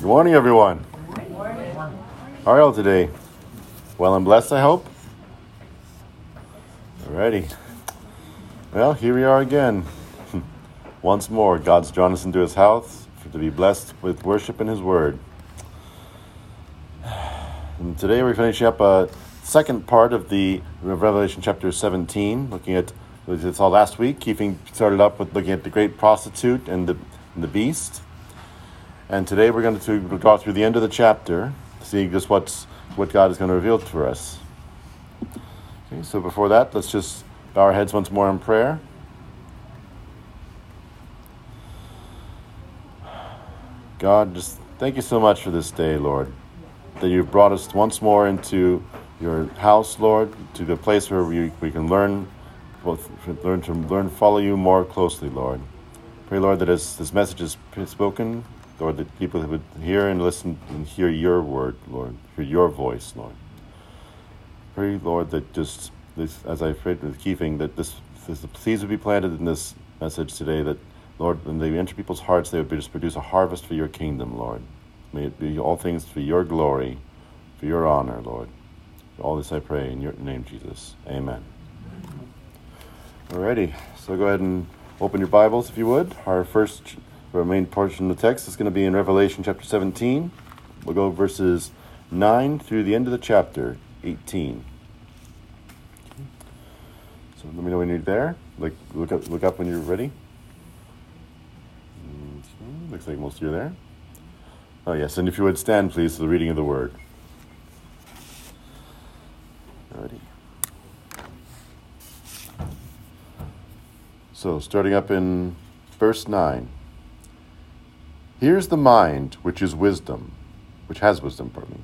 Good morning, everyone. How are y'all today? Well and blessed, I hope. Alrighty. Well, here we are again. Once more, God's drawn us into His house to be blessed with worship in His Word. And today we're finishing up a second part of the Revelation chapter 17, looking at we saw last week. Keeping started up with looking at the great prostitute and the, and the beast. And today we're going to go through the end of the chapter, see just what's what God is going to reveal to us. Okay, so before that, let's just bow our heads once more in prayer. God, just thank you so much for this day, Lord, that you've brought us once more into your house, Lord, to the place where we, we can learn both learn to learn follow you more closely, Lord. Pray, Lord, that as this message is spoken, Lord, that people would hear and listen and hear your word, Lord, hear your voice, Lord. Pray, Lord, that just this, as I prayed with keeping, that this, this the seeds would be planted in this message today. That Lord, when they enter people's hearts, they would be just produce a harvest for your kingdom, Lord. May it be all things for your glory, for your honor, Lord. All this I pray in your name, Jesus. Amen. Alrighty, so go ahead and open your Bibles if you would. Our first, our main portion of the text is going to be in Revelation chapter 17. We'll go verses 9 through the end of the chapter, 18. So let me know when you're there. Like, look up, look up when you're ready. Mm, looks like most of you are there. Oh, yes, and if you would stand, please, for the reading of the word. Alrighty. So, starting up in verse 9. Here's the mind which is wisdom, which has wisdom, pardon me.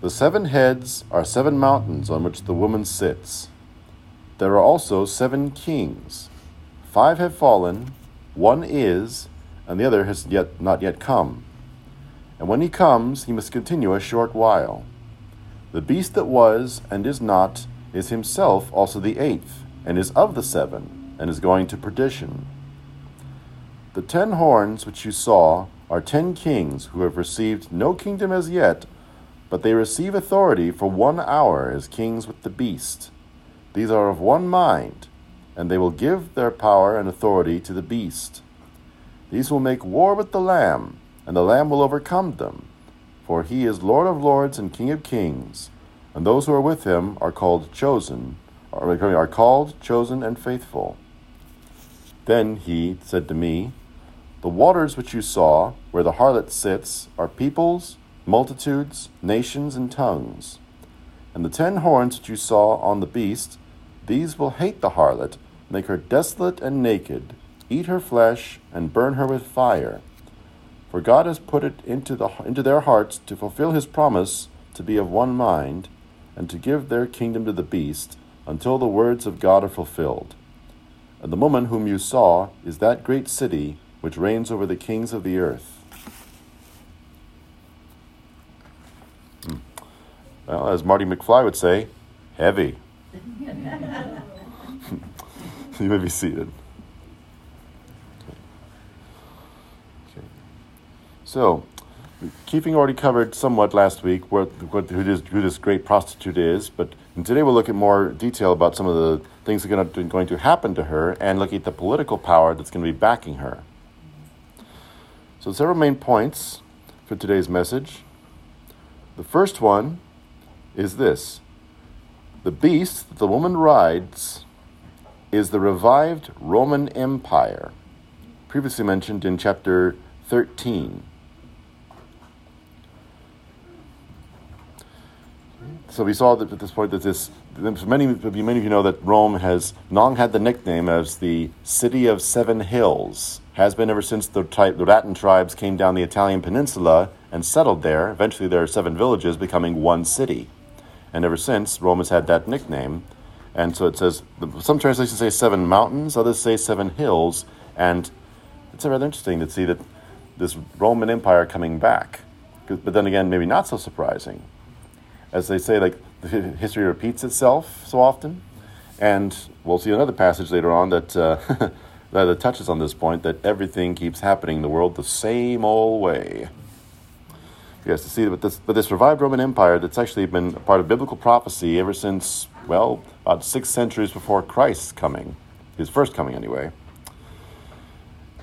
The seven heads are seven mountains on which the woman sits. There are also seven kings. Five have fallen, one is, and the other has yet not yet come. And when he comes, he must continue a short while. The beast that was and is not is himself also the eighth, and is of the seven and is going to perdition. The ten horns which you saw are ten kings who have received no kingdom as yet, but they receive authority for one hour as kings with the beast. These are of one mind, and they will give their power and authority to the beast. These will make war with the Lamb, and the Lamb will overcome them, for he is Lord of lords and King of kings, and those who are with him are called chosen, are called, chosen, and faithful. Then he said to me, The waters which you saw, where the harlot sits, are peoples, multitudes, nations, and tongues. And the ten horns which you saw on the beast, these will hate the harlot, make her desolate and naked, eat her flesh, and burn her with fire. For God has put it into, the, into their hearts to fulfill his promise to be of one mind, and to give their kingdom to the beast, until the words of God are fulfilled. And the woman whom you saw is that great city which reigns over the kings of the earth. Hmm. Well, as Marty McFly would say, heavy. you may be seated. Okay. So, Keeping already covered somewhat last week what, what, who, this, who this great prostitute is, but today we'll look at more detail about some of the things that are going to, going to happen to her and look at the political power that's going to be backing her. So, several main points for today's message. The first one is this the beast that the woman rides is the revived Roman Empire, previously mentioned in chapter 13. So we saw that at this point that this many many of you know that Rome has long had the nickname as the city of seven hills. Has been ever since the, Latin tribes came down the Italian peninsula and settled there. Eventually, there are seven villages becoming one city, and ever since Rome has had that nickname. And so it says some translations say seven mountains, others say seven hills, and it's rather interesting to see that this Roman Empire coming back. But then again, maybe not so surprising as they say, like history repeats itself so often. And we'll see another passage later on that uh, that touches on this point that everything keeps happening in the world the same old way. Yes, to see that this, but this revived Roman Empire that's actually been a part of biblical prophecy ever since, well, about six centuries before Christ's coming, his first coming anyway.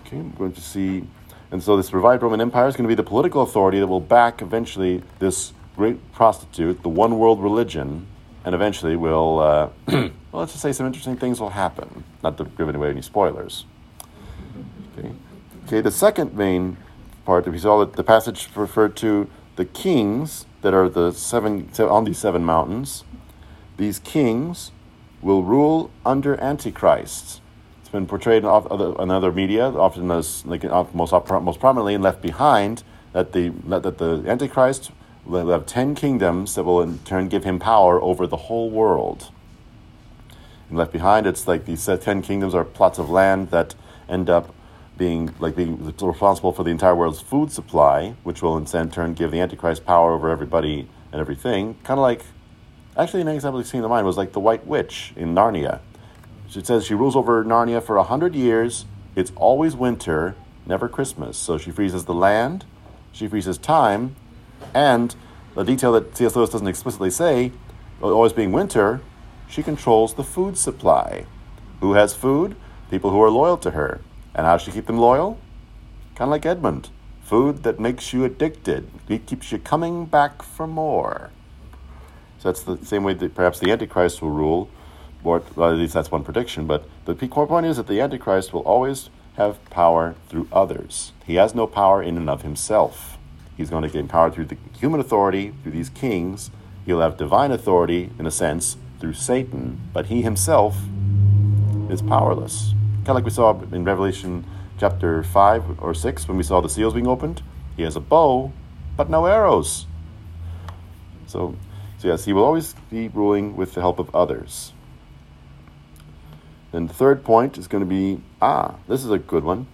Okay, I'm going to see, and so this revived Roman Empire is going to be the political authority that will back eventually this great prostitute, the one world religion, and eventually we'll, uh, well, let's just say some interesting things will happen. Not to give away any spoilers. Okay, okay the second main part, we saw that the passage referred to the kings that are the seven on these seven mountains. These kings will rule under Antichrist. It's been portrayed in other, in other media, often as like most most prominently in Left Behind, that the that the Antichrist will have ten kingdoms that will in turn give him power over the whole world. And Left Behind, it's like these uh, ten kingdoms are plots of land that end up being like being responsible for the entire world's food supply, which will in turn give the Antichrist power over everybody and everything. Kind of like, actually, an example that's seen in mind was like the White Witch in Narnia. It says she rules over Narnia for a hundred years. It's always winter, never Christmas. So she freezes the land, she freezes time, and the detail that C.S. Lewis doesn't explicitly say, always being winter, she controls the food supply. Who has food? People who are loyal to her. And how does she keep them loyal? Kind of like Edmund. Food that makes you addicted. It keeps you coming back for more. So that's the same way that perhaps the Antichrist will rule, or well, at least that's one prediction. But the core point is that the Antichrist will always have power through others. He has no power in and of himself. He's going to gain power through the human authority, through these kings. He'll have divine authority, in a sense, through Satan, but he himself is powerless. Kind of like we saw in Revelation chapter 5 or 6 when we saw the seals being opened. He has a bow, but no arrows. So, so yes, he will always be ruling with the help of others. Then the third point is going to be ah, this is a good one.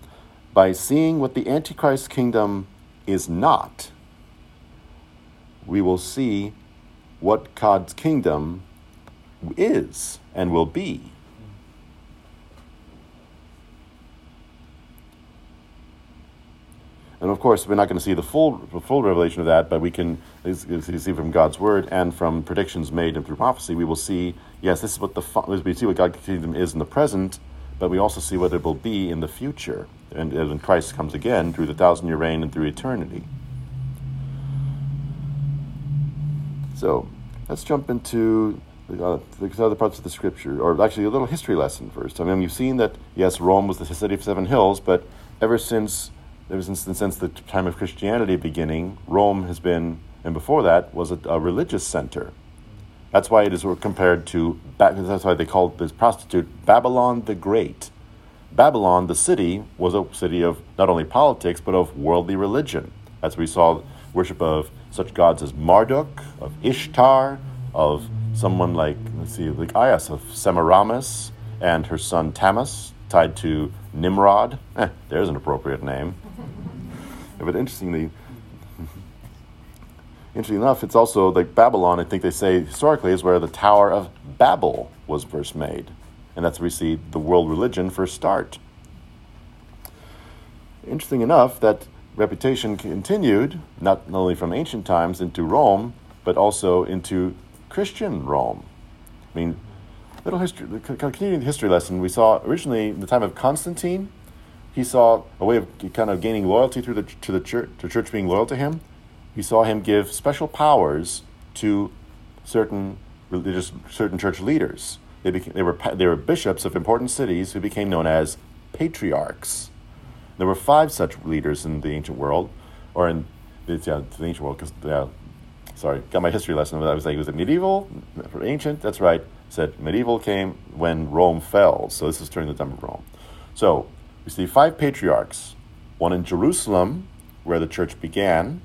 By seeing what the Antichrist kingdom is not, we will see what God's kingdom is and will be. And of course, we're not going to see the full, the full revelation of that, but we can see from God's word and from predictions made and through prophecy, we will see, yes, this is what the we see what God's kingdom is in the present, but we also see what it will be in the future, and when Christ comes again through the thousand year reign and through eternity. So let's jump into uh, the other parts of the scripture, or actually a little history lesson first. I mean, you've seen that yes, Rome was the city of seven hills, but ever since ever since, since the time of Christianity beginning, Rome has been, and before that, was a, a religious center. That's why it is compared to, that's why they called this prostitute Babylon the Great. Babylon, the city, was a city of not only politics, but of worldly religion. as we saw worship of such gods as Marduk, of Ishtar, of someone like, let's see, like Ias, of Semiramis, and her son Tammuz, tied to Nimrod. Eh, there's an appropriate name. but interestingly, interesting enough, it's also like Babylon. I think they say historically is where the Tower of Babel was first made, and that's where we see the world religion first start. Interesting enough, that reputation continued not only from ancient times into Rome, but also into Christian Rome. I mean, little history, continuing the history lesson, we saw originally in the time of Constantine, he saw a way of kind of gaining loyalty through the to the church, to church being loyal to him. He saw him give special powers to certain religious, certain church leaders. They became, they were they were bishops of important cities who became known as patriarchs. There were five such leaders in the ancient world, or in yeah, the ancient world. Because yeah, sorry, got my history lesson. I was like, was it medieval, ancient? That's right said medieval came when Rome fell. So this is during the time of Rome. So we see five patriarchs one in Jerusalem, where the church began,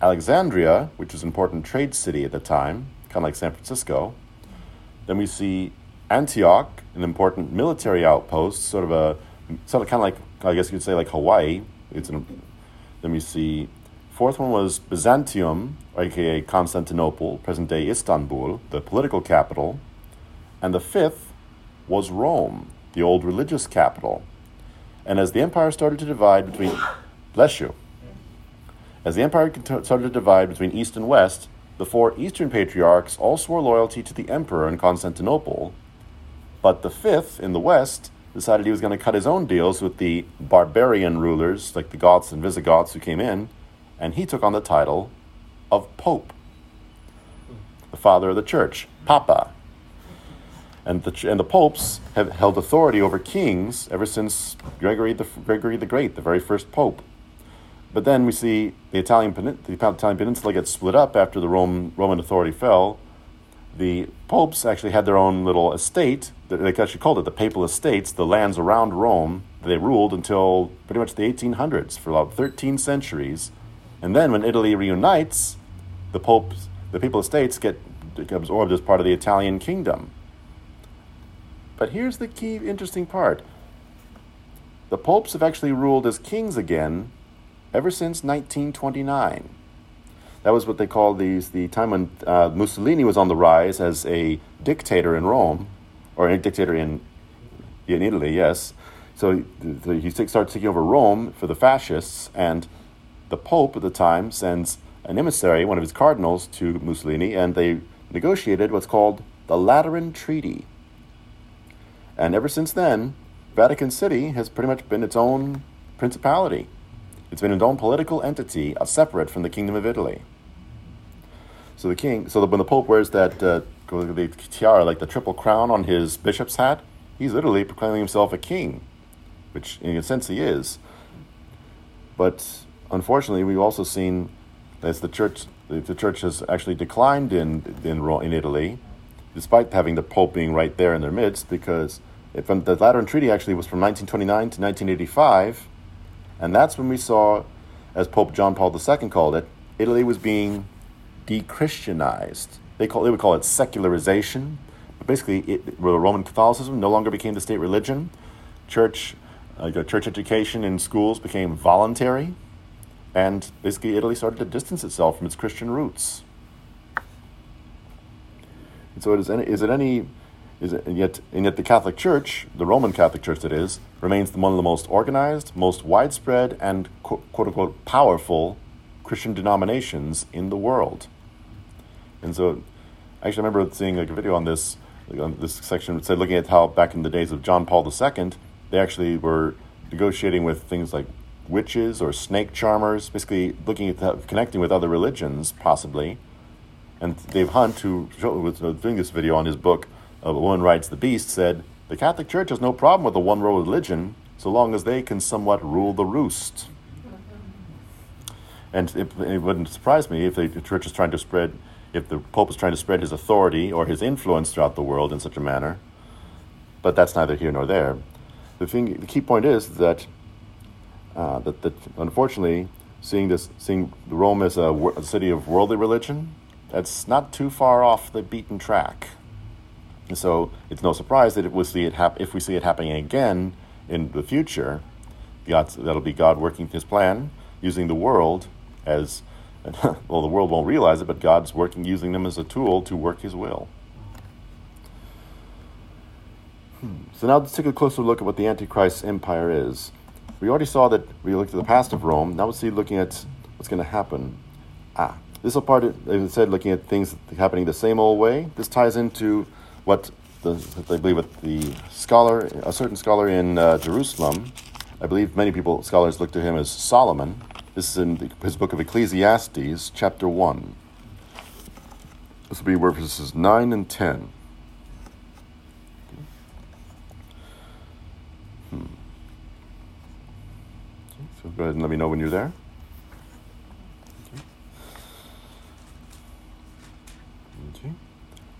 Alexandria, which was an important trade city at the time, kind of like San Francisco. Then we see Antioch, an important military outpost, sort of a sort of kind of like I guess you could say like Hawaii. It's an, then we see Fourth one was Byzantium, aka Constantinople, present day Istanbul, the political capital. And the fifth was Rome, the old religious capital. And as the empire started to divide between, bless you, As the empire started to divide between East and West, the four Eastern patriarchs all swore loyalty to the emperor in Constantinople, but the fifth in the West decided he was going to cut his own deals with the barbarian rulers, like the Goths and Visigoths who came in, and he took on the title of Pope, the father of the church, Papa. And the, and the popes have held authority over kings ever since Gregory the, Gregory the Great, the very first pope. But then we see the Italian, the Italian peninsula get split up after the Rome, Roman authority fell. The popes actually had their own little estate. They actually called it the Papal Estates, the lands around Rome. They ruled until pretty much the 1800s for about 13 centuries. And then when Italy reunites, the popes, the Papal Estates get absorbed as part of the Italian kingdom. But here's the key interesting part. The popes have actually ruled as kings again ever since 1929. That was what they called these the time when uh, Mussolini was on the rise as a dictator in Rome, or a dictator in in Italy. Yes, so he starts taking over Rome for the fascists, and the Pope at the time sends an emissary, one of his cardinals, to Mussolini, and they negotiated what's called the Lateran Treaty. And ever since then, Vatican City has pretty much been its own principality. It's been its own political entity, uh, separate from the Kingdom of Italy. So the king, so that when the Pope wears that uh, the tiara, like the triple crown on his bishop's hat, he's literally proclaiming himself a king, which in a sense he is. But unfortunately, we've also seen as the church, the church has actually declined in in in Italy, despite having the Pope being right there in their midst, because from the Lateran Treaty actually was from 1929 to 1985 and that's when we saw, as Pope John Paul II called it, Italy was being de-Christianized. They call they would call it secularization. But basically, it, Roman Catholicism no longer became the state religion. Church, uh, church education in schools became voluntary, and basically Italy started to distance itself from its Christian roots. And so, is, any, is it any is it, and yet, and yet the Catholic Church, the Roman Catholic Church that is, remains one of the most organized, most widespread, and quote unquote powerful Christian denominations in the world. And so, actually, I remember seeing like a video on this, like on this section, said looking at how back in the days of John Paul II, they actually were negotiating with things like witches or snake charmers, basically looking at that, connecting with other religions, possibly. And Dave Hunt, who was doing this video on his book, A Woman Rides the Beast said, The Catholic Church has no problem with a one world religion so long as they can somewhat rule the roost. And it, it wouldn't surprise me if the church is trying to spread, if the Pope is trying to spread his authority or his influence throughout the world in such a manner. But that's neither here nor there. The, thing, the key point is that, uh, that, that unfortunately, seeing, this, seeing Rome as a, a city of worldly religion, that's not too far off the beaten track. And so it's no surprise that if we see it, hap- if we see it happening again in the future, God's, that'll be God working His plan, using the world as well. The world won't realize it, but God's working using them as a tool to work His will. Hmm. So now let's take a closer look at what the Antichrist empire is. We already saw that we looked at the past of Rome. Now let's see looking at what's going to happen. Ah, this part, as I said, looking at things happening the same old way. This ties into what the, I believe what the scholar, a certain scholar in uh, Jerusalem, I believe many people, scholars look to him as Solomon. This is in the, his book of Ecclesiastes, chapter 1. This will be verses 9 and 10. Hmm. So go ahead and let me know when you're there.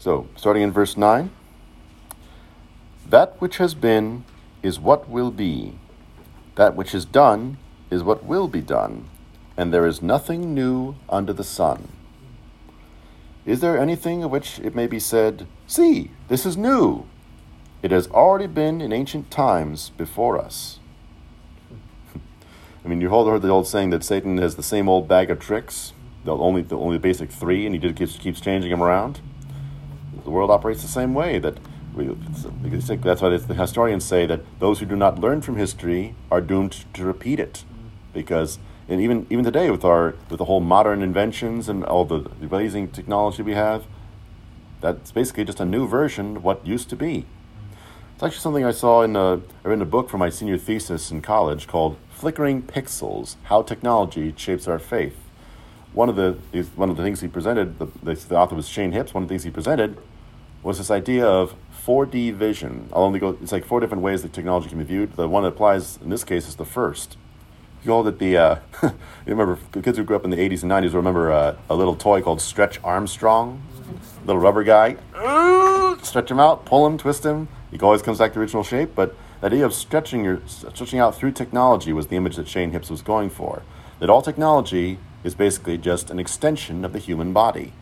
So, starting in verse 9 That which has been is what will be, that which is done is what will be done, and there is nothing new under the sun. Is there anything of which it may be said, See, this is new? It has already been in ancient times before us. I mean, you hold heard the old saying that Satan has the same old bag of tricks, the only the only basic three, and he just keeps, keeps changing them around the world operates the same way. That we, that's why the historians say that those who do not learn from history are doomed to repeat it, because and even even today with our with the whole modern inventions and all the amazing technology we have, that's basically just a new version of what used to be. It's actually something I saw in a, I read a book for my senior thesis in college called "Flickering Pixels: How Technology Shapes Our Faith." One of the one of the things he presented, the, the author was Shane Hipps. One of the things he presented was this idea of 4D vision. I'll only go. It's like four different ways that technology can be viewed. The one that applies in this case is the first you called it the. Uh, you remember kids who grew up in the '80s and '90s remember uh, a little toy called Stretch Armstrong, little rubber guy. Stretch him out, pull him, twist him. He always comes back to the original shape. But the idea of stretching your stretching out through technology was the image that Shane Hipps was going for. That all technology is basically just an extension of the human body.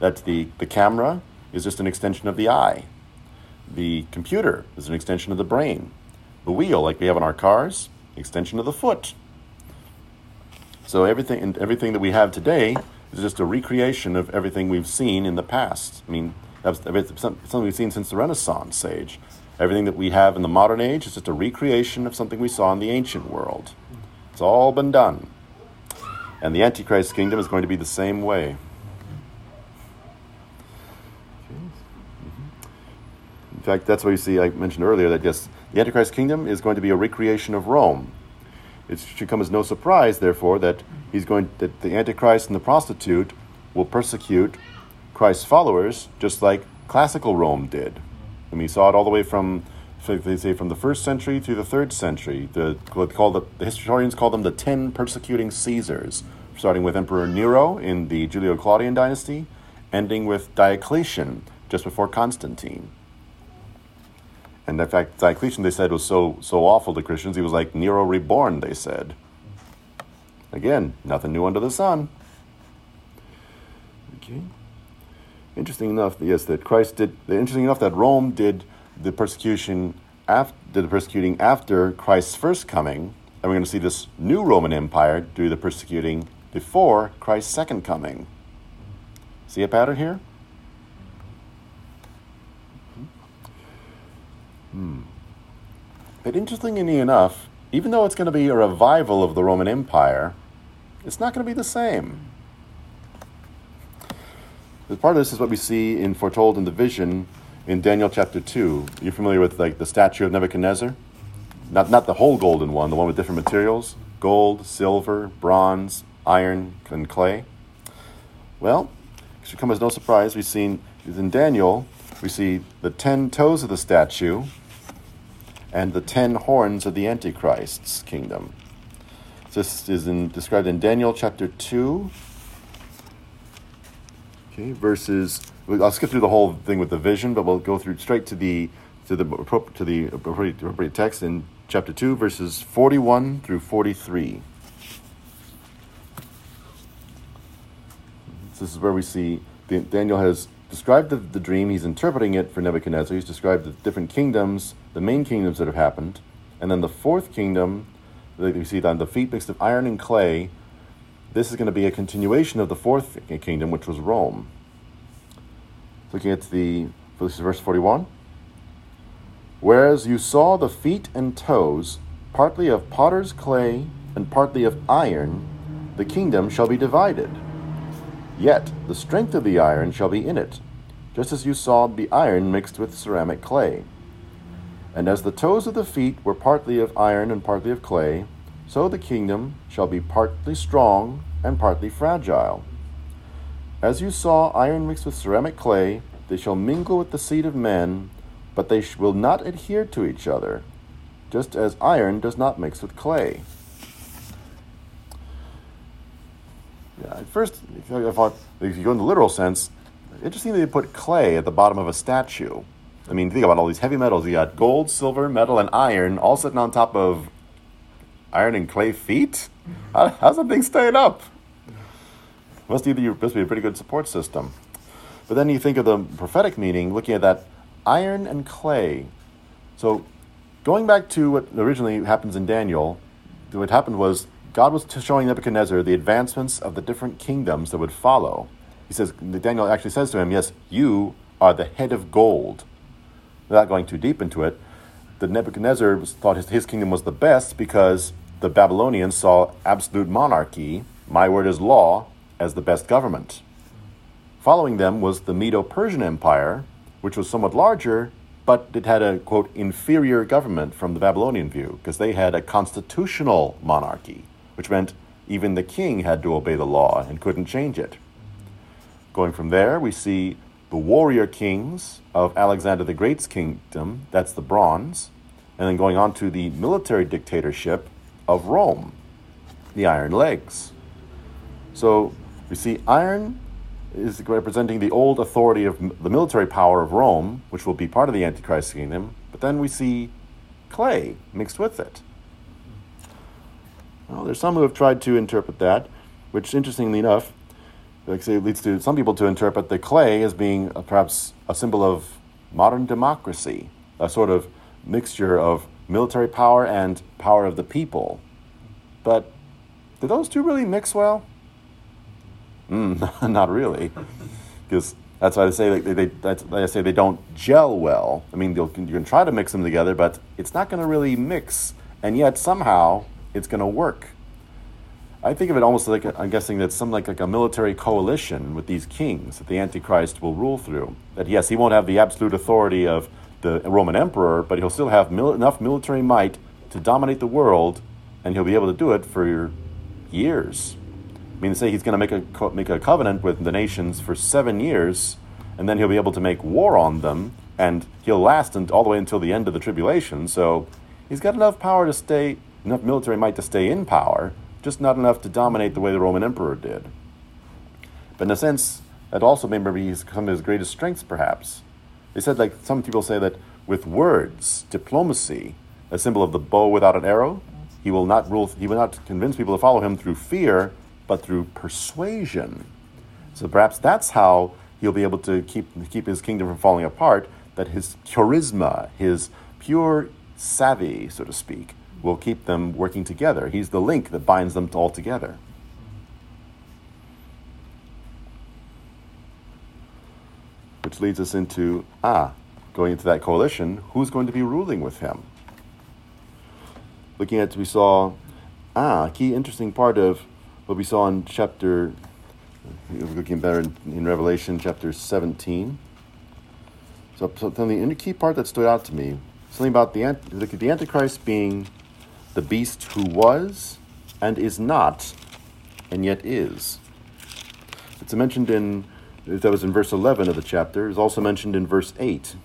That the the camera is just an extension of the eye. The computer is an extension of the brain. The wheel, like we have in our cars, extension of the foot. So everything and everything that we have today is just a recreation of everything we've seen in the past. I mean, that's something we've seen since the Renaissance age. Everything that we have in the modern age is just a recreation of something we saw in the ancient world. It's all been done. And the Antichrist kingdom is going to be the same way. In fact, that's what you see, I mentioned earlier, that yes, the Antichrist kingdom is going to be a recreation of Rome. It should come as no surprise, therefore, that he's going that the Antichrist and the prostitute will persecute Christ's followers just like classical Rome did. And we saw it all the way from they say from the first century through the third century. The call the, the historians call them the ten persecuting Caesars, starting with Emperor Nero in the Julio-Claudian dynasty, ending with Diocletian just before Constantine. And in fact, Diocletian, they said, was so, so awful to Christians, he was like Nero reborn, they said. Again, nothing new under the sun. Okay. Interesting enough, yes, that Christ did, interesting enough that Rome did the persecution after, did the persecuting after Christ's first coming, and we're going to see this new Roman Empire do the persecuting before Christ's second coming. See a pattern here? Hmm. But interestingly enough, even though it's going to be a revival of the Roman Empire, it's not going to be the same. But part of this is what we see in foretold in the vision in Daniel chapter two. You're familiar with like the statue of Nebuchadnezzar? Not not the whole golden one, the one with different materials, gold, silver, bronze, iron, and clay. Well, it should come as no surprise. We've seen in Daniel, we see the ten toes of the statue and the ten horns of the Antichrist's kingdom. This is in, described in Daniel chapter 2. Okay, verses. I'll skip through the whole thing with the vision, but we'll go through straight to the to the to the appropriate text in chapter 2, verses 41 through 43. This is where we see Daniel has described the, the dream, he's interpreting it for Nebuchadnezzar. He's described the different kingdoms, the main kingdoms that have happened. And then the fourth kingdom, that you see on the feet mixed of iron and clay, this is going to be a continuation of the fourth kingdom, which was Rome. Looking at the, this is verse 41. Whereas you saw the feet and toes, partly of potter's clay and partly of iron, the kingdom shall be divided Yet the strength of the iron shall be in it, just as you saw the iron mixed with ceramic clay. And as the toes of the feet were partly of iron and partly of clay, so the kingdom shall be partly strong and partly fragile. As you saw iron mixed with ceramic clay, they shall mingle with the seed of men, but they will not adhere to each other, just as iron does not mix with clay. Yeah, at first, I thought, if you go in the literal sense, interesting that they put clay at the bottom of a statue. I mean, think about all these heavy metals. You got gold, silver, metal, and iron all sitting on top of iron and clay feet. How, how's that thing staying up? Must be, must be a pretty good support system. But then you think of the prophetic meaning, looking at that iron and clay. So, going back to what originally happens in Daniel, what happened was God was showing Nebuchadnezzar the advancements of the different kingdoms that would follow. He says, Daniel actually says to him, Yes, you are the head of gold. Without going too deep into it, the Nebuchadnezzar thought his, his kingdom was the best because the Babylonians saw absolute monarchy, my word is law, as the best government. Following them was the Medo Persian Empire, which was somewhat larger, but it had a, quote, inferior government from the Babylonian view, because they had a constitutional monarchy, which meant even the king had to obey the law and couldn't change it. Going from there, we see the warrior kings of Alexander the Great's kingdom, that's the bronze, and then going on to the military dictatorship of Rome, the iron legs. So we see iron is representing the old authority of the military power of Rome, which will be part of the Antichrist kingdom, but then we see clay mixed with it. Well, there's some who have tried to interpret that, which, interestingly enough, like say, leads to some people to interpret the clay as being a, perhaps a symbol of modern democracy, a sort of mixture of military power and power of the people. But do those two really mix well? Mm, not really, because that's why I say they, they that's why I say they don't gel well. I mean, you can try to mix them together, but it's not going to really mix, and yet somehow it's going to work. I think of it almost like I'm guessing that some like, like a military coalition with these kings that the Antichrist will rule through. That yes, he won't have the absolute authority of the Roman emperor, but he'll still have mil- enough military might to dominate the world, and he'll be able to do it for years. I mean, say he's going to make a co- make a covenant with the nations for seven years, and then he'll be able to make war on them, and he'll last and all the way until the end of the tribulation. So he's got enough power to stay, enough military might to stay in power, just not enough to dominate the way the Roman emperor did. But in a sense, that also may be some of his greatest strengths, perhaps. They said, like some people say, that with words, diplomacy, a symbol of the bow without an arrow, he will not rule. He will not convince people to follow him through fear, but through persuasion. So perhaps that's how he'll be able to keep keep his kingdom from falling apart. That his charisma, his pure savvy, so to speak, will keep them working together. He's the link that binds them all together. Which leads us into, ah, going into that coalition, who's going to be ruling with him? Looking at, we saw, ah, a key interesting part of what we saw in chapter, looking better in, in Revelation chapter 17. So, so the key part that stood out to me, something about the, the Antichrist being the beast who was and is not and yet is. It's mentioned in, that was in verse 11 of the chapter. It's also mentioned in verse 8.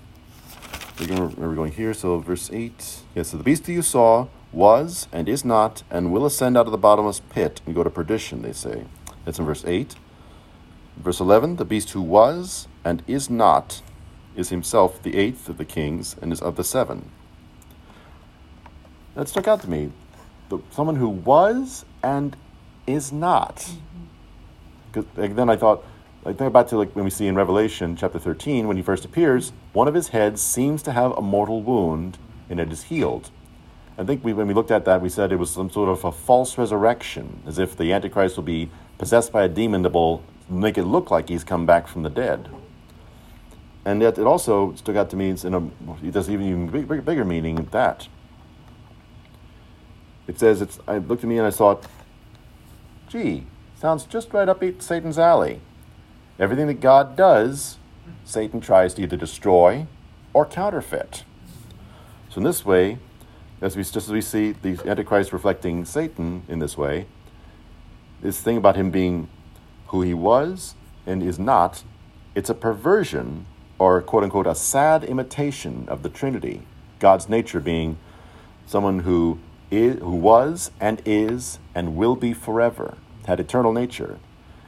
We're going, we're going here, so verse 8. Yes, so the beast that you saw was and is not and will ascend out of the bottomless pit and go to perdition, they say. That's in verse 8. Verse 11 The beast who was and is not is himself the eighth of the kings and is of the seven that stuck out to me. The, someone who was and is not. Because mm-hmm. then I thought, I think about to like when we see in Revelation chapter 13, when he first appears, one of his heads seems to have a mortal wound and it is healed. I think we, when we looked at that, we said it was some sort of a false resurrection, as if the Antichrist will be possessed by a demon that will make it look like he's come back from the dead. And yet it also stuck out to me It's in a, there's even big, bigger meaning than that it says it's. I looked at me and I thought, gee, sounds just right up Satan's alley. Everything that God does, Satan tries to either destroy or counterfeit. So in this way, as we just as we see the Antichrist reflecting Satan in this way, this thing about him being who he was and is not, it's a perversion or quote unquote a sad imitation of the Trinity, God's nature being someone who is, who was and is and will be forever, had eternal nature.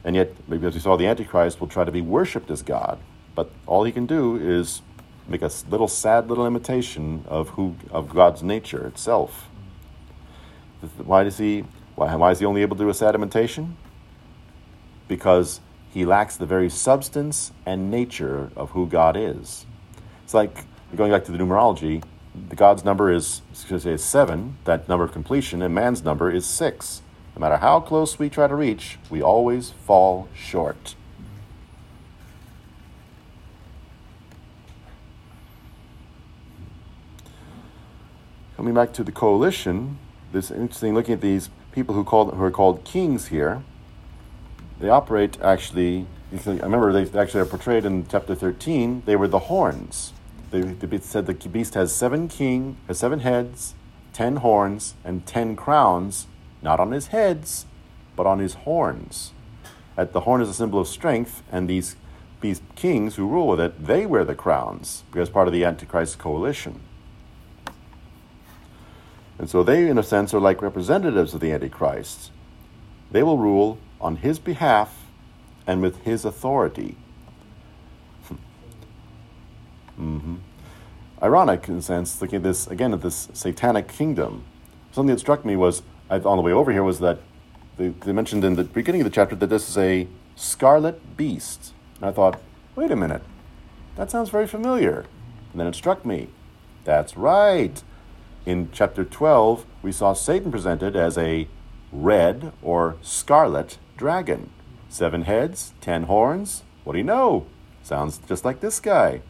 And yet, because we saw, the Antichrist will try to be worshipped as God, but all he can do is make a little sad little imitation of who of God's nature itself. Why does he? Why, why is he only able to do a sad imitation? Because he lacks the very substance and nature of who God is. It's like going back to the numerology God's number is, say, seven, that number of completion, and man's number is six. No matter how close we try to reach, we always fall short. Coming back to the coalition, this interesting looking at these people who called who are called kings here. They operate actually. I remember they actually are portrayed in chapter thirteen. They were the horns. They, the said the beast has seven king, has seven heads, ten horns, and ten crowns, not on his heads, but on his horns. At the horn is a symbol of strength, and these these kings who rule with it, they wear the crowns because part of the Antichrist coalition. And so they, in a sense, are like representatives of the Antichrist. They will rule on his behalf and with his authority. Mm-hmm. Ironic, in a sense, looking at this, again, at this satanic kingdom. Something that struck me was, on the way over here, was that they, they mentioned in the beginning of the chapter that this is a scarlet beast. And I thought, wait a minute, that sounds very familiar. And then it struck me, that's right. In chapter 12, we saw Satan presented as a red or scarlet dragon. Seven heads, ten horns. What do you know? Sounds just like this guy.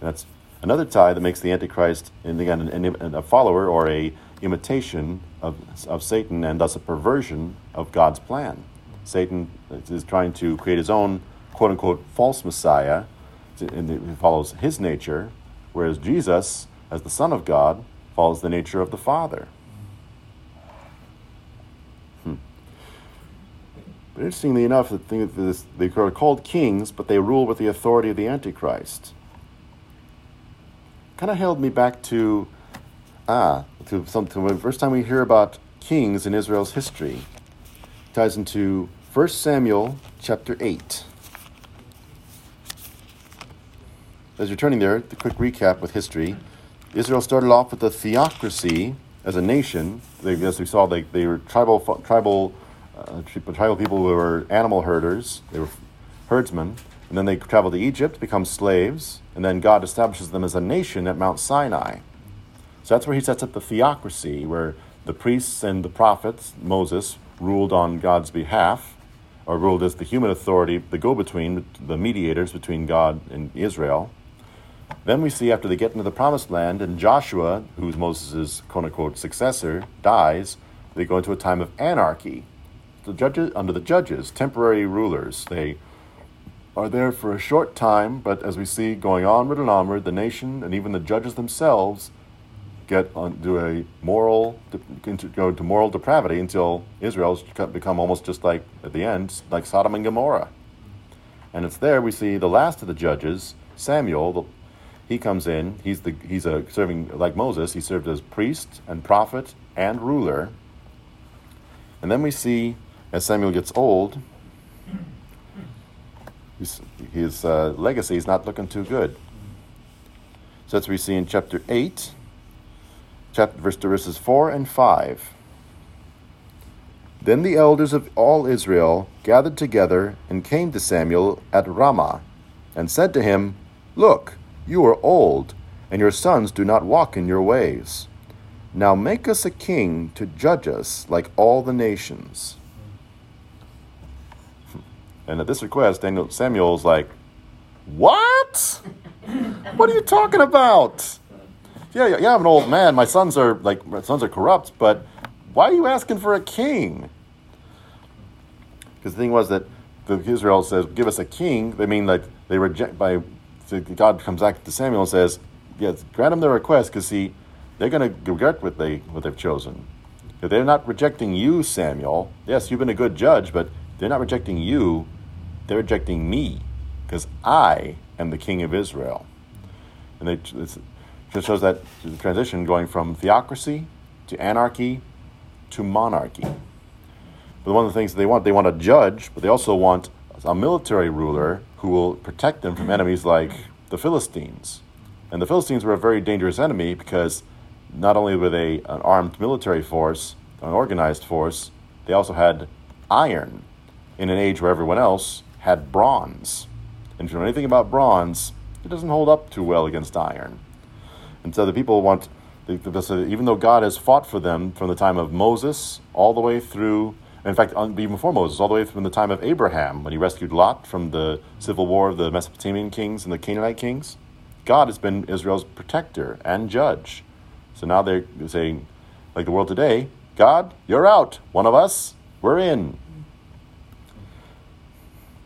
That's another tie that makes the Antichrist, and again, an, a follower or a imitation of, of Satan, and thus a perversion of God's plan. Satan is trying to create his own quote unquote false Messiah, and he follows his nature, whereas Jesus, as the Son of God, follows the nature of the Father. Hmm. But interestingly enough, the thing is, they are called kings, but they rule with the authority of the Antichrist. Kind of held me back to ah to some to the first time we hear about kings in Israel's history. It ties into 1 Samuel chapter 8. As you're turning there, the quick recap with history. Israel started off with a theocracy as a nation. They, as we saw, they, they were tribal, tribal, uh, tribal people who were animal herders. They were herdsmen. And then they travel to Egypt, become slaves. And then God establishes them as a nation at Mount Sinai. So that's where he sets up the theocracy, where the priests and the prophets, Moses, ruled on God's behalf, or ruled as the human authority, the go between, the mediators between God and Israel. Then we see after they get into the promised land and Joshua, who's Moses' quote unquote successor, dies, they go into a time of anarchy. The judges under the judges, temporary rulers, they are there for a short time, but as we see going onward and onward, the nation and even the judges themselves get into a moral go into moral depravity until Israel's become almost just like at the end, like Sodom and Gomorrah. And it's there we see the last of the judges, Samuel, the he comes in. He's the he's a serving like Moses. He served as priest and prophet and ruler. And then we see as Samuel gets old, his, uh, legacy is not looking too good. So that's what we see in chapter eight, chapter verse verses four and five. Then the elders of all Israel gathered together and came to Samuel at Ramah, and said to him, Look. You are old, and your sons do not walk in your ways. Now make us a king to judge us like all the nations. And at this request, Daniel, Samuel's like, What? What are you talking about? Yeah, yeah, I'm an old man. My sons are like my sons are corrupt, but why are you asking for a king? Because the thing was that the Israel says, "Give us a king." They mean like they reject by God comes back to Samuel and says, "Yes, grant them their request, because see, they're going to regret what they what they've chosen. If they're not rejecting you, Samuel. Yes, you've been a good judge, but they're not rejecting you. They're rejecting me, because I am the King of Israel." And they, just shows that the transition going from theocracy to anarchy to monarchy. But one of the things they want, they want a judge, but they also want a military ruler who will protect them from enemies like the Philistines. And the Philistines were a very dangerous enemy because not only were they an armed military force, an organized force, they also had iron in an age where everyone else had bronze. And if you know anything about bronze, it doesn't hold up too well against iron. And so the people want, even though God has fought for them from the time of Moses all the way through in fact, even before Moses, all the way from the time of Abraham, when he rescued Lot from the civil war of the Mesopotamian kings and the Canaanite kings, God has been Israel's protector and judge. So now they're saying, like the world today, God, you're out. One of us, we're in.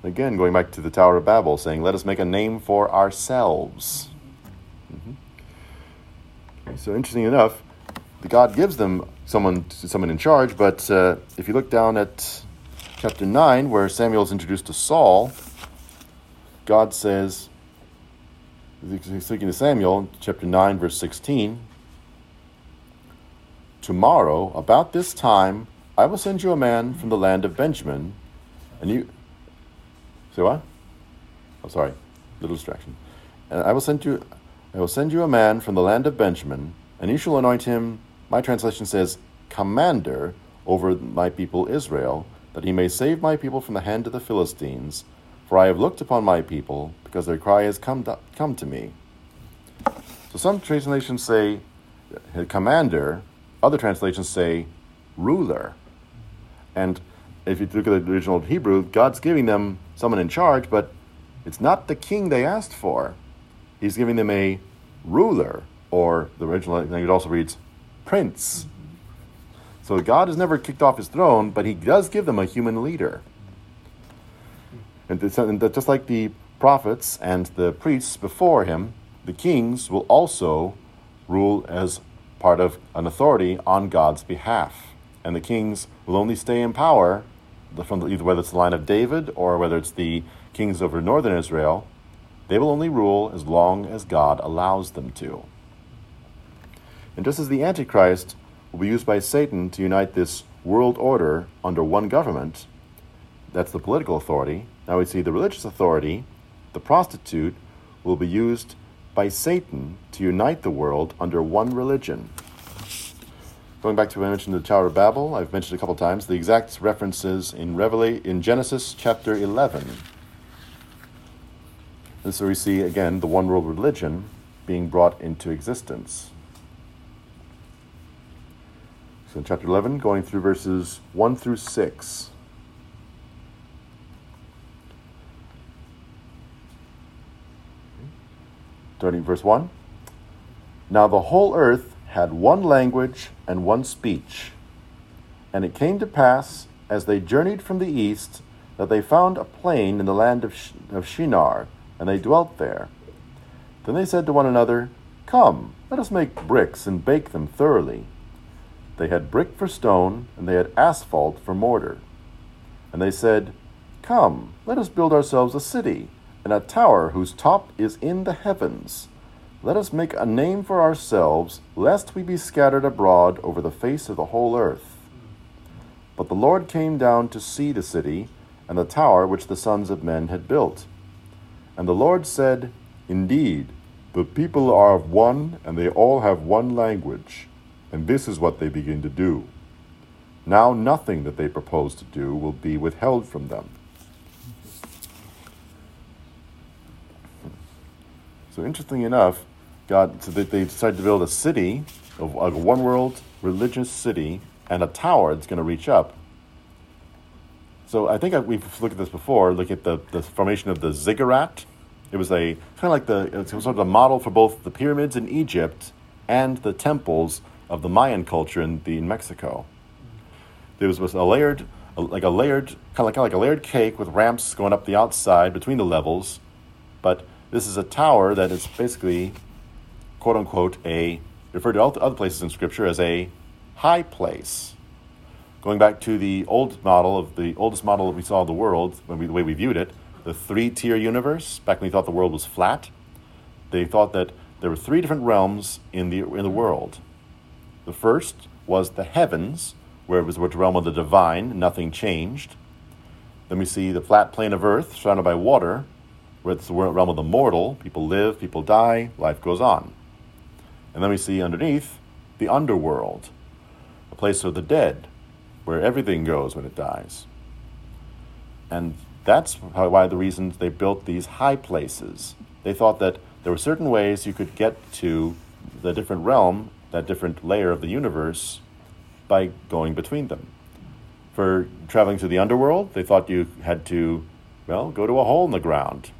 Again, going back to the Tower of Babel, saying, Let us make a name for ourselves. Mm-hmm. So, interesting enough, the God gives them someone, someone in charge, but uh, if you look down at chapter 9, where Samuel is introduced to Saul, God says, He's speaking to Samuel, chapter 9, verse 16 Tomorrow, about this time, I will send you a man from the land of Benjamin, and you. Say what? Oh, sorry, little distraction. And I will send you, I will send you a man from the land of Benjamin, and you shall anoint him. My translation says, commander over my people Israel, that he may save my people from the hand of the Philistines. For I have looked upon my people, because their cry has come to, come to me. So some translations say commander, other translations say ruler. And if you look at the original Hebrew, God's giving them someone in charge, but it's not the king they asked for. He's giving them a ruler, or the original language also reads prince. So God has never kicked off his throne, but he does give them a human leader. And, just like the prophets and the priests before him, the kings will also rule as part of an authority on God's behalf. And the kings will only stay in power from the, whether it's the line of David or whether it's the kings over northern Israel, they will only rule as long as God allows them to. And just as the Antichrist will be used by Satan to unite this world order under one government, that's the political authority. Now we see the religious authority, the prostitute, will be used by Satan to unite the world under one religion. Going back to what I mentioned the Tower of Babel, I've mentioned a couple times the exact references in Revela- in Genesis chapter 11. And so we see again the one world religion being brought into existence. So in chapter 11, going through verses 1 through 6. Starting verse 1. Now the whole earth had one language and one speech. And it came to pass, as they journeyed from the east, that they found a plain in the land of, Sh- of Shinar, and they dwelt there. Then they said to one another, Come, let us make bricks and bake them thoroughly. They had brick for stone, and they had asphalt for mortar. And they said, Come, let us build ourselves a city, and a tower whose top is in the heavens let us make a name for ourselves, lest we be scattered abroad over the face of the whole earth. But the Lord came down to see the city and the tower which the sons of men had built. And the Lord said, Indeed, the people are of one, and they all have one language, and this is what they begin to do. Now nothing that they propose to do will be withheld from them. So interestingly enough, God so they, they decided to build a city, a, a one world religious city, and a tower that's going to reach up. So I think we've looked at this before. Look at the, the formation of the ziggurat. It was a kind of like the it was sort of a model for both the pyramids in Egypt and the temples of the Mayan culture in the in Mexico. There was, was a layered, a, like a layered, kind of like, kind of like a layered cake with ramps going up the outside between the levels, but this is a tower that is basically, quote unquote, a referred to other places in Scripture as a high place. Going back to the old model of the oldest model that we saw of the world, when we, the way we viewed it, the three-tier universe. Back when we thought the world was flat, they thought that there were three different realms in the in the world. The first was the heavens, where it was the realm of the divine, nothing changed. Then we see the flat plane of earth surrounded by water, where it's the realm of the mortal. People live, people die, life goes on. And then we see underneath the underworld, a place of the dead, where everything goes when it dies. And that's why the reasons they built these high places. They thought that there were certain ways you could get to the different realm, that different layer of the universe, by going between them. For traveling to the underworld, they thought you had to, well, go to a hole in the ground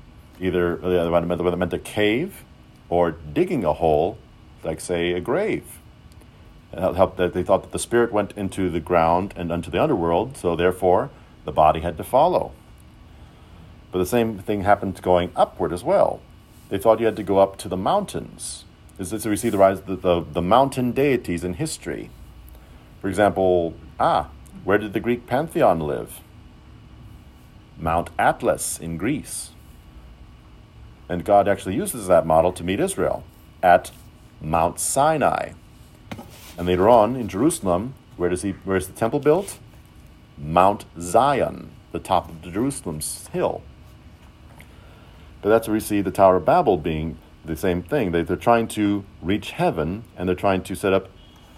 either whether it meant a cave or digging a hole, like say a grave. helped that they thought that the spirit went into the ground and unto the underworld, so therefore the body had to follow. But the same thing happened going upward as well. They thought you had to go up to the mountains. Is this we see the rise of the, the, the mountain deities in history. For example, ah, where did the Greek pantheon live? Mount Atlas in Greece. And God actually uses that model to meet Israel at Mount Sinai. And later on in Jerusalem, where does he where's the temple built? Mount Zion, the top of the Jerusalem's hill. But that's where we see the Tower of Babel being the same thing. They, they're trying to reach heaven and they're trying to set up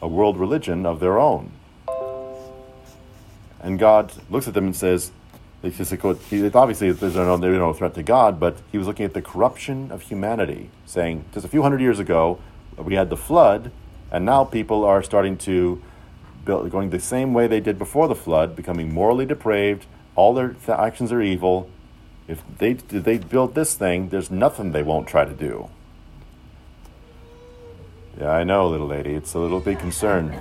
a world religion of their own. And God looks at them and says, obviously there's no, there's no threat to God, but he was looking at the corruption of humanity, saying just a few hundred years ago, we had the flood, and now people are starting to build, going the same way they did before the flood, becoming morally depraved. All their actions are evil. If they if they build this thing, there's nothing they won't try to do. Yeah, I know, little lady. It's a little big concern.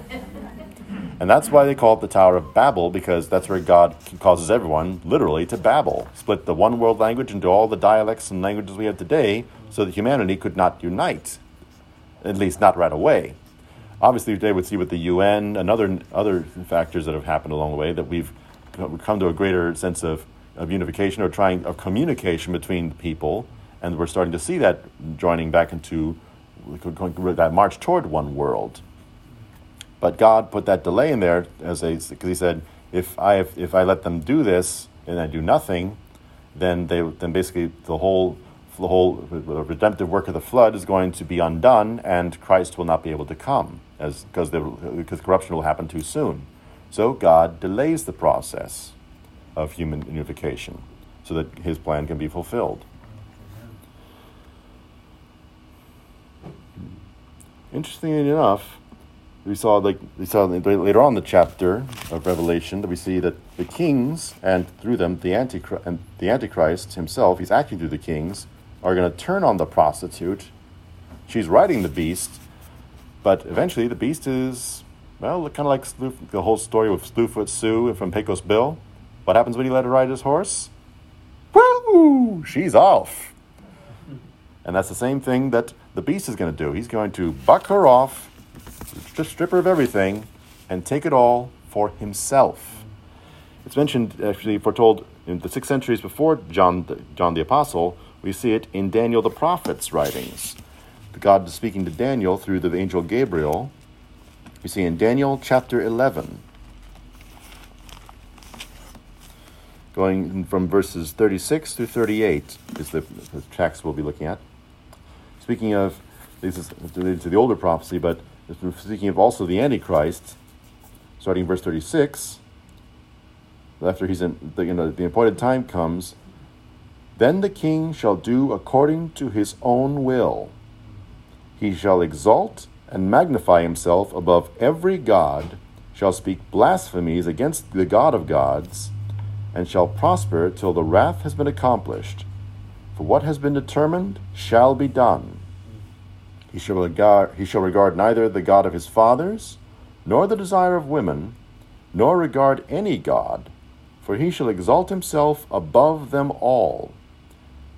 And that's why they call it the Tower of Babel, because that's where God causes everyone, literally, to babble. Split the one world language into all the dialects and languages we have today, so that humanity could not unite. At least not right away. Obviously, today we see with the UN and other, other factors that have happened along the way that we've come to a greater sense of, of unification or trying of communication between people, and we're starting to see that joining back into that march toward one world. But God put that delay in there as because He said, if I if I let them do this and I do nothing, then they then basically the whole the whole redemptive work of the flood is going to be undone, and Christ will not be able to come as because because corruption will happen too soon. So God delays the process of human unification so that His plan can be fulfilled. Interestingly enough, we saw like we saw later on in the chapter of Revelation that we see that the kings and through them the antichrist and the antichrist himself, he's acting through the kings, are going to turn on the prostitute. She's riding the beast, but eventually the beast is well, kind of like the whole story with Slewfoot Sue from Pecos Bill. What happens when you let her ride his horse? Woo! She's off. And that's the same thing that the beast is going to do. He's going to buck her off just strip her of everything and take it all for himself. It's mentioned, actually, foretold in the six centuries before John the, John the Apostle. We see it in Daniel the prophet's writings. The God is speaking to Daniel through the angel Gabriel. We see in Daniel chapter 11, going from verses 36 through 38 is the, the text we'll be looking at. Speaking of, this is related to the older prophecy, but speaking of also the Antichrist, starting verse 36, after he's in, the, you know, the appointed time comes, then the king shall do according to his own will. He shall exalt and magnify himself above every god, shall speak blasphemies against the God of gods, and shall prosper till the wrath has been accomplished. For what has been determined shall be done. He shall regard, he shall regard neither the God of his fathers, nor the desire of women, nor regard any God, for he shall exalt himself above them all.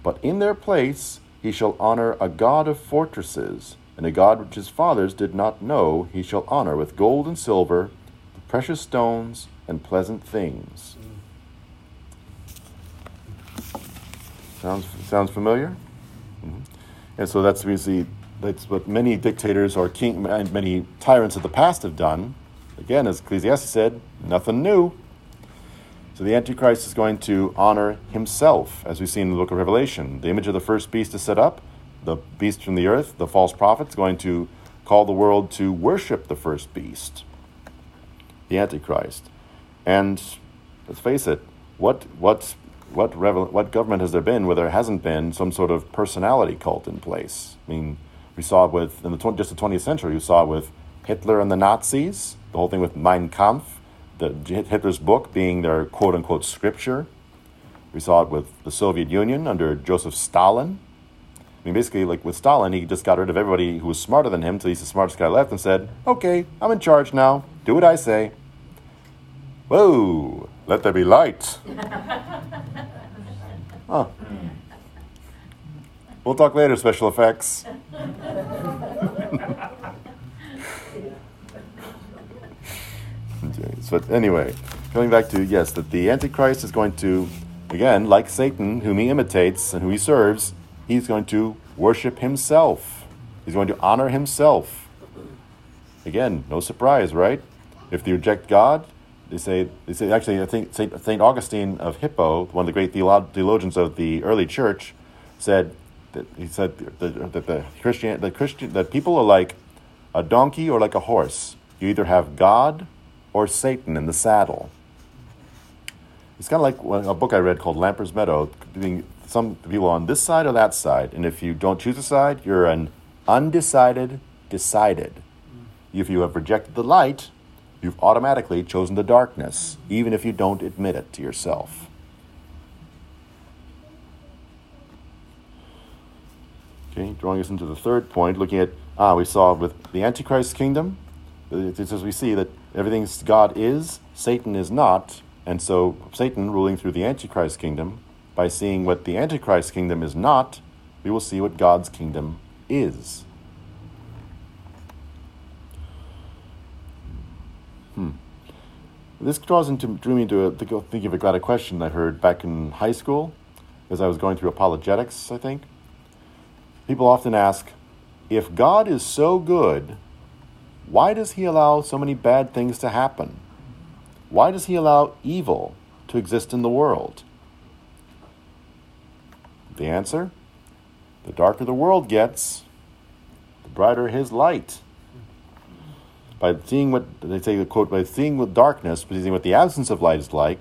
But in their place he shall honor a God of fortresses, and a God which his fathers did not know he shall honor with gold and silver, the precious stones, and pleasant things. Sounds sounds familiar? Mm-hmm. And so that's see that's what many dictators or king, many tyrants of the past have done. Again, as Ecclesiastes said, nothing new. So the Antichrist is going to honor himself, as we see in the book of Revelation. The image of the first beast is set up, the beast from the earth, the false prophet, is going to call the world to worship the first beast, the Antichrist. And let's face it, what, what, what, what government has there been where there hasn't been some sort of personality cult in place? I mean, we saw it with, in the tw- just the 20th century, we saw it with Hitler and the Nazis, the whole thing with Mein Kampf, the, Hitler's book being their quote unquote scripture. We saw it with the Soviet Union under Joseph Stalin. I mean, basically, like with Stalin, he just got rid of everybody who was smarter than him, so he's the smartest guy left, and said, "Okay, I'm in charge now. Do what I say." Whoa! Let there be light. Huh. We'll talk later, special effects. but anyway, coming back to yes, that the Antichrist is going to, again, like Satan, whom he imitates and who he serves, he's going to worship himself. He's going to honor himself. Again, no surprise, right? If they reject God, they say, they say actually, I think St. Augustine of Hippo, one of the great theologians of the early church, said he said that, that the Christian, the Christian, that people are like a donkey or like a horse. You either have God or Satan in the saddle. It's kind of like a book I read called Lamper's Meadow, being some people on this side or that side. And if you don't choose a side, you're an undecided decided. If you have rejected the light, you've automatically chosen the darkness, even if you don't admit it to yourself. Okay, drawing us into the third point, looking at, ah, we saw with the Antichrist kingdom, it's as we see that everything God is, Satan is not, and so Satan ruling through the Antichrist kingdom, by seeing what the Antichrist kingdom is not, we will see what God's kingdom is. Hmm. This draws into drew me into a, think of a, a question I heard back in high school, as I was going through apologetics. I think People often ask, if God is so good, why does he allow so many bad things to happen? Why does he allow evil to exist in the world? The answer the darker the world gets, the brighter his light. By seeing what they say the quote, by seeing what darkness, by seeing what the absence of light is like,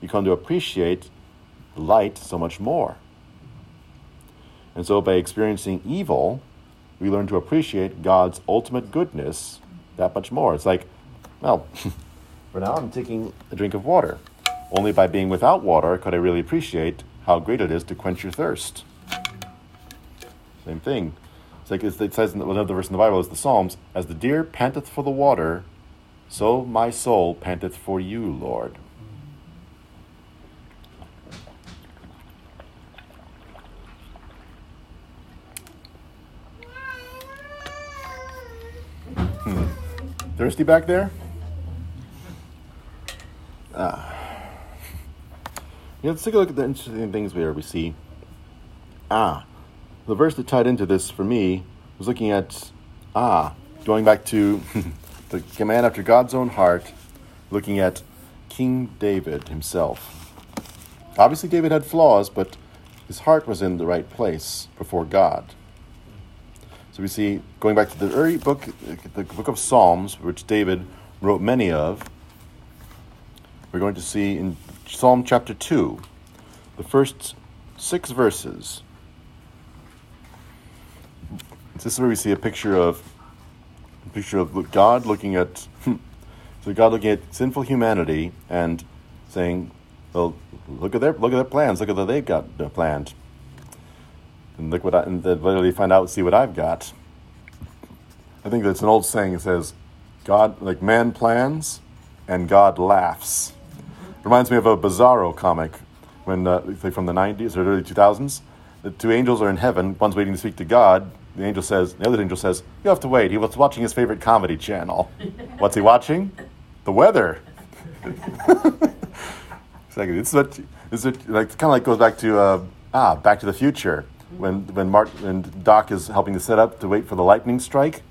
you come to appreciate light so much more. And so, by experiencing evil, we learn to appreciate God's ultimate goodness that much more. It's like, well, for now I'm taking a drink of water. Only by being without water could I really appreciate how great it is to quench your thirst. Same thing. It's like it says in another verse in the Bible is the Psalms, as the deer panteth for the water, so my soul panteth for you, Lord. Thirsty back there? Ah. Yeah, let's take a look at the interesting things where we see. Ah, the verse that tied into this for me was looking at, ah, going back to the command after God's own heart, looking at King David himself. Obviously, David had flaws, but his heart was in the right place before God. So we see, going back to the early book, the book of Psalms, which David wrote many of, we're going to see in Psalm chapter 2, the first six verses. This is where we see a picture of a picture of God looking at hmm, so God looking at sinful humanity and saying, "Well, look at their look at their plans. Look at what they've got uh, planned and look what I and then literally find out see what I've got. I think that's an old saying. It says, "God like man plans, and God laughs." Reminds me of a Bizarro comic when uh, from the '90s or early 2000s. The two angels are in heaven. One's waiting to speak to God. The angel says, the other angel says, "You have to wait." He was watching his favorite comedy channel. What's he watching? The weather. Exactly. This is what this is what, like kind of like goes back to uh, ah Back to the Future when when Mark and Doc is helping to set up to wait for the lightning strike.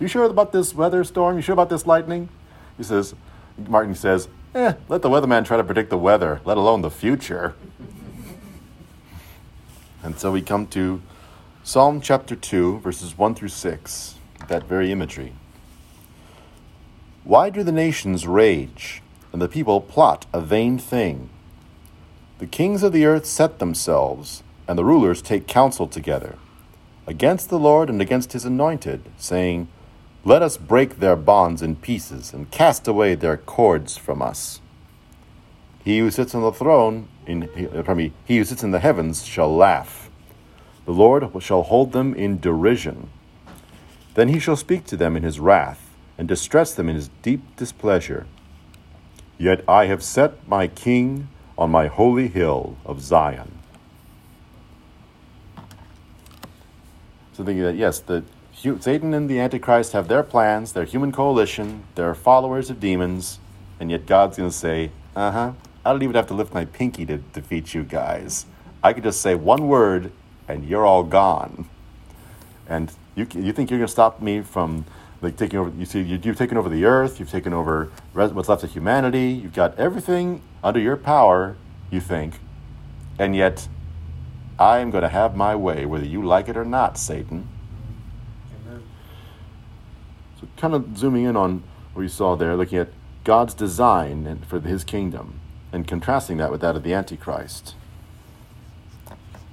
You sure about this weather storm? You sure about this lightning? He says, Martin says, eh, let the weatherman try to predict the weather, let alone the future. and so we come to Psalm chapter 2, verses 1 through 6, that very imagery. Why do the nations rage and the people plot a vain thing? The kings of the earth set themselves and the rulers take counsel together against the Lord and against his anointed, saying, Let us break their bonds in pieces and cast away their cords from us. He who sits on the throne, in, pardon me, he who sits in the heavens shall laugh. The Lord shall hold them in derision. Then he shall speak to them in his wrath, and distress them in his deep displeasure. Yet I have set my king on my holy hill of Zion. So thinking that yes, the Satan and the Antichrist have their plans, their human coalition, they're followers of demons, and yet God's going to say, "Uh huh, I don't even have to lift my pinky to defeat you guys. I could just say one word, and you're all gone." And you you think you're going to stop me from like taking over? You see, you, you've taken over the earth, you've taken over what's left of humanity, you've got everything under your power. You think, and yet I am going to have my way, whether you like it or not, Satan. Amen. So, kind of zooming in on what you saw there, looking at God's design for his kingdom and contrasting that with that of the Antichrist.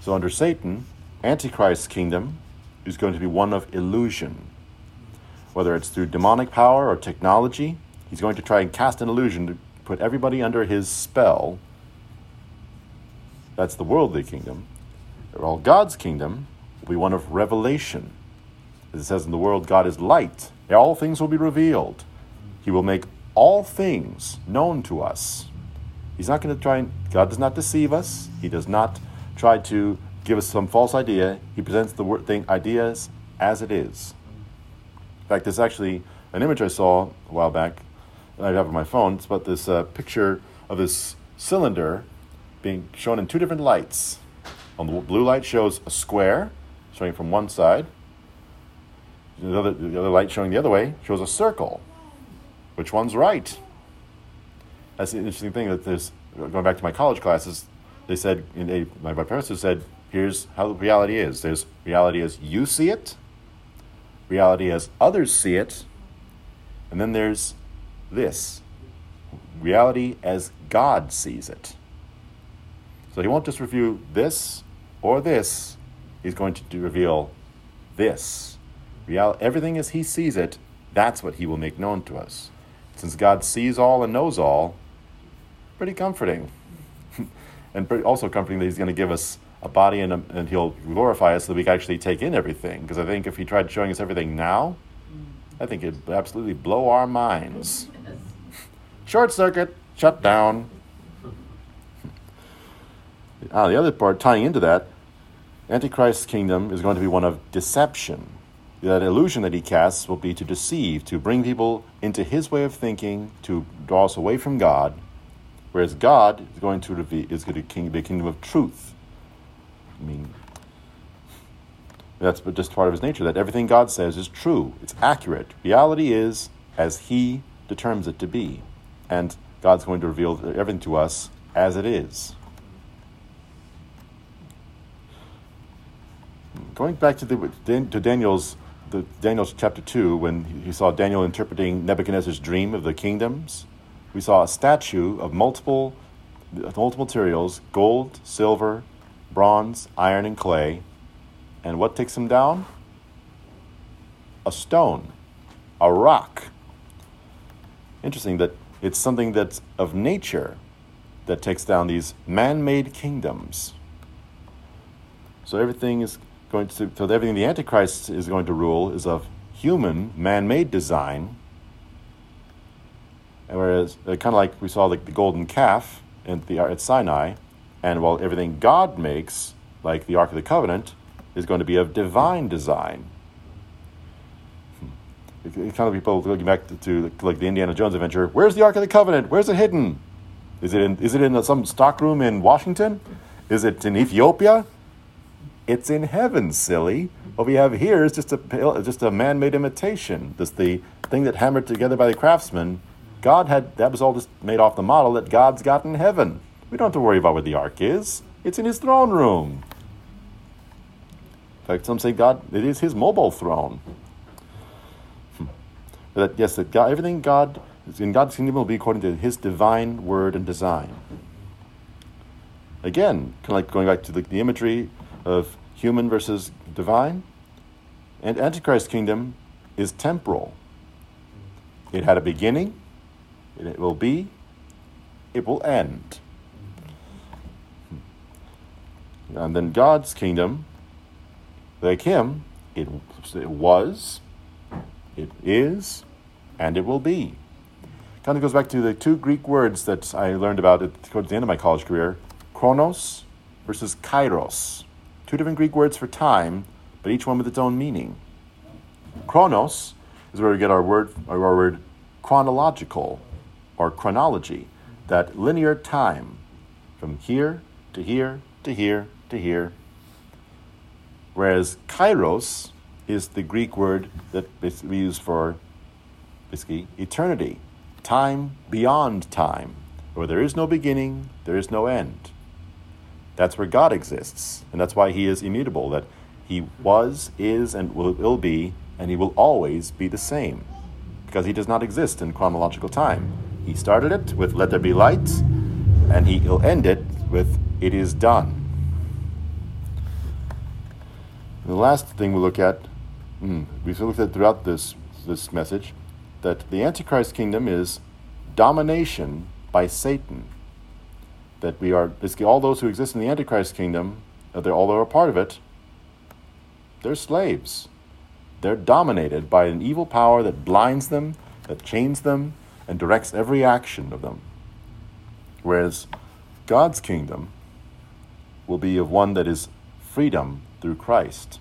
So, under Satan, Antichrist's kingdom is going to be one of illusion. Whether it's through demonic power or technology, he's going to try and cast an illusion to put everybody under his spell. That's the worldly kingdom. Well, God's kingdom will be one of revelation. As it says in the world, God is light. All things will be revealed. He will make all things known to us. He's not going to try and, God does not deceive us. He does not try to give us some false idea. He presents the word thing, ideas as it is. In fact, there's actually an image I saw a while back I have on my phone. It's about this uh, picture of this cylinder being shown in two different lights. On the blue light shows a square showing from one side. The other, the other light showing the other way shows a circle. Which one's right? That's the interesting thing that there's, going back to my college classes, they said, my, professor said, here's how reality is. There's reality as you see it, reality as others see it, and then there's this reality as God sees it. So he won't just review this or this, he's going to reveal this. Real, everything as he sees it, that's what he will make known to us. Since God sees all and knows all, pretty comforting. and also comforting that he's going to give us a body and, a, and he'll glorify us so that we can actually take in everything. Because I think if he tried showing us everything now, mm. I think it'd absolutely blow our minds. Short circuit, shut down. Ah, the other part tying into that Antichrist's kingdom is going to be one of deception. That illusion that he casts will be to deceive, to bring people into his way of thinking, to draw us away from God, whereas God is going to reveal, is going to be a kingdom of truth. I mean, that's just part of his nature, that everything God says is true, it's accurate. Reality is as he determines it to be. And God's going to reveal everything to us as it is. Going back to, the, to Daniel's the Daniel's chapter 2, when he saw Daniel interpreting Nebuchadnezzar's dream of the kingdoms, we saw a statue of multiple, multiple materials gold, silver, bronze, iron, and clay. And what takes them down? A stone, a rock. Interesting that it's something that's of nature that takes down these man made kingdoms. So everything is going to, so everything the Antichrist is going to rule is of human, man made design. And whereas, uh, kind of like we saw the, the golden calf at, the, at Sinai, and while everything God makes, like the Ark of the Covenant, is going to be of divine design. Hmm. Kind of people looking back to, to, like the Indiana Jones adventure. Where's the Ark of the Covenant? Where's it hidden? Is it in, is it in some stockroom in Washington? Is it in Ethiopia? It's in heaven, silly. What we have here is just a just a man-made imitation. This the thing that hammered together by the craftsman. God had that was all just made off the model that God's got in heaven. We don't have to worry about where the ark is. It's in His throne room. In fact, some say God it is His mobile throne. Hmm. That yes, that God, everything God is in God's kingdom will be according to His divine word and design. Again, kind of like going back to the, the imagery of human versus divine. And Antichrist kingdom is temporal. It had a beginning, it will be, it will end. And then God's kingdom Like him, it, it was, it is, and it will be. Kind of goes back to the two Greek words that I learned about at, the end of my college career chronos versus kairos. Two different Greek words for time, but each one with its own meaning. Chronos is where we get our word, our word chronological or chronology, that linear time from here to here to here to here. Whereas kairos is the Greek word that we use for basically eternity, time beyond time, where there is no beginning, there is no end. That's where God exists, and that's why He is immutable, that He was, is, and will, will be, and He will always be the same, because He does not exist in chronological time. He started it with let there be light, and he will end it with it is done. The last thing we look at, mm, we've looked at throughout this, this message, that the Antichrist kingdom is domination by Satan. That we are, basically, all those who exist in the Antichrist kingdom, they're, all are a part of it, they're slaves. They're dominated by an evil power that blinds them, that chains them, and directs every action of them. Whereas God's kingdom will be of one that is freedom through Christ.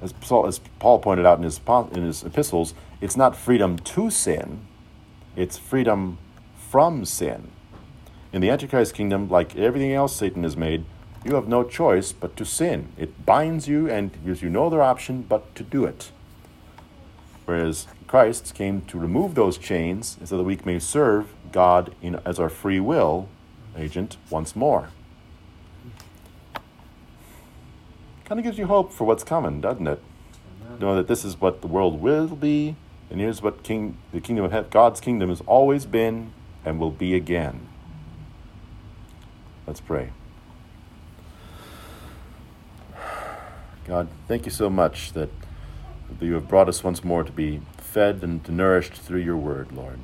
As Paul, as Paul pointed out in his, in his epistles, it's not freedom to sin, it's freedom from sin. In the Antichrist kingdom, like everything else Satan has made, you have no choice but to sin. It binds you, and gives you no other option but to do it. Whereas Christ came to remove those chains so that we may serve God in, as our free will agent once more. Kind of gives you hope for what's coming, doesn't it? Amen. Know that this is what the world will be, and here's what king, the kingdom of God's kingdom has always been and will be again. Let's pray. God, thank you so much that you have brought us once more to be fed and nourished through your word, Lord.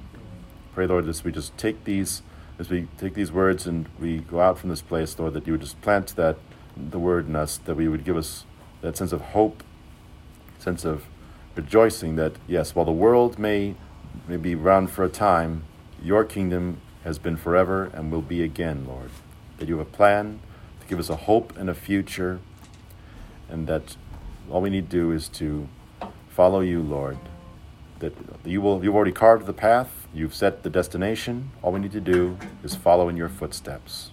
Pray, Lord, as we just take these, as we take these words and we go out from this place, Lord, that you would just plant that the word in us, that we would give us that sense of hope, sense of rejoicing that yes, while the world may may be around for a time, your kingdom has been forever and will be again, Lord. That you have a plan to give us a hope and a future, and that all we need to do is to follow you, Lord. That you will you've already carved the path you've set the destination. All we need to do is follow in your footsteps.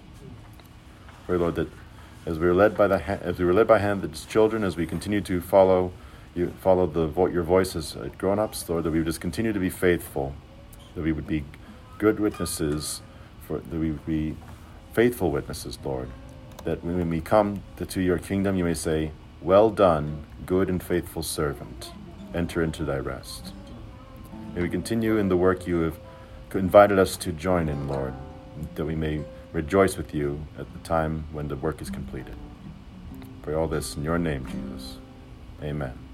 Pray lord that as we were led by the ha- as we were led by hand as children as we continue to follow you follow the vo- your voices as grown-ups lord that we would just continue to be faithful that we would be good witnesses for that we would be faithful witnesses lord that when we come to, your kingdom you may say well done good and faithful servant enter into thy rest May we continue in the work you have invited us to join in, Lord, that we may rejoice with you at the time when the work is completed. Pray all this in your name, Jesus. Amen.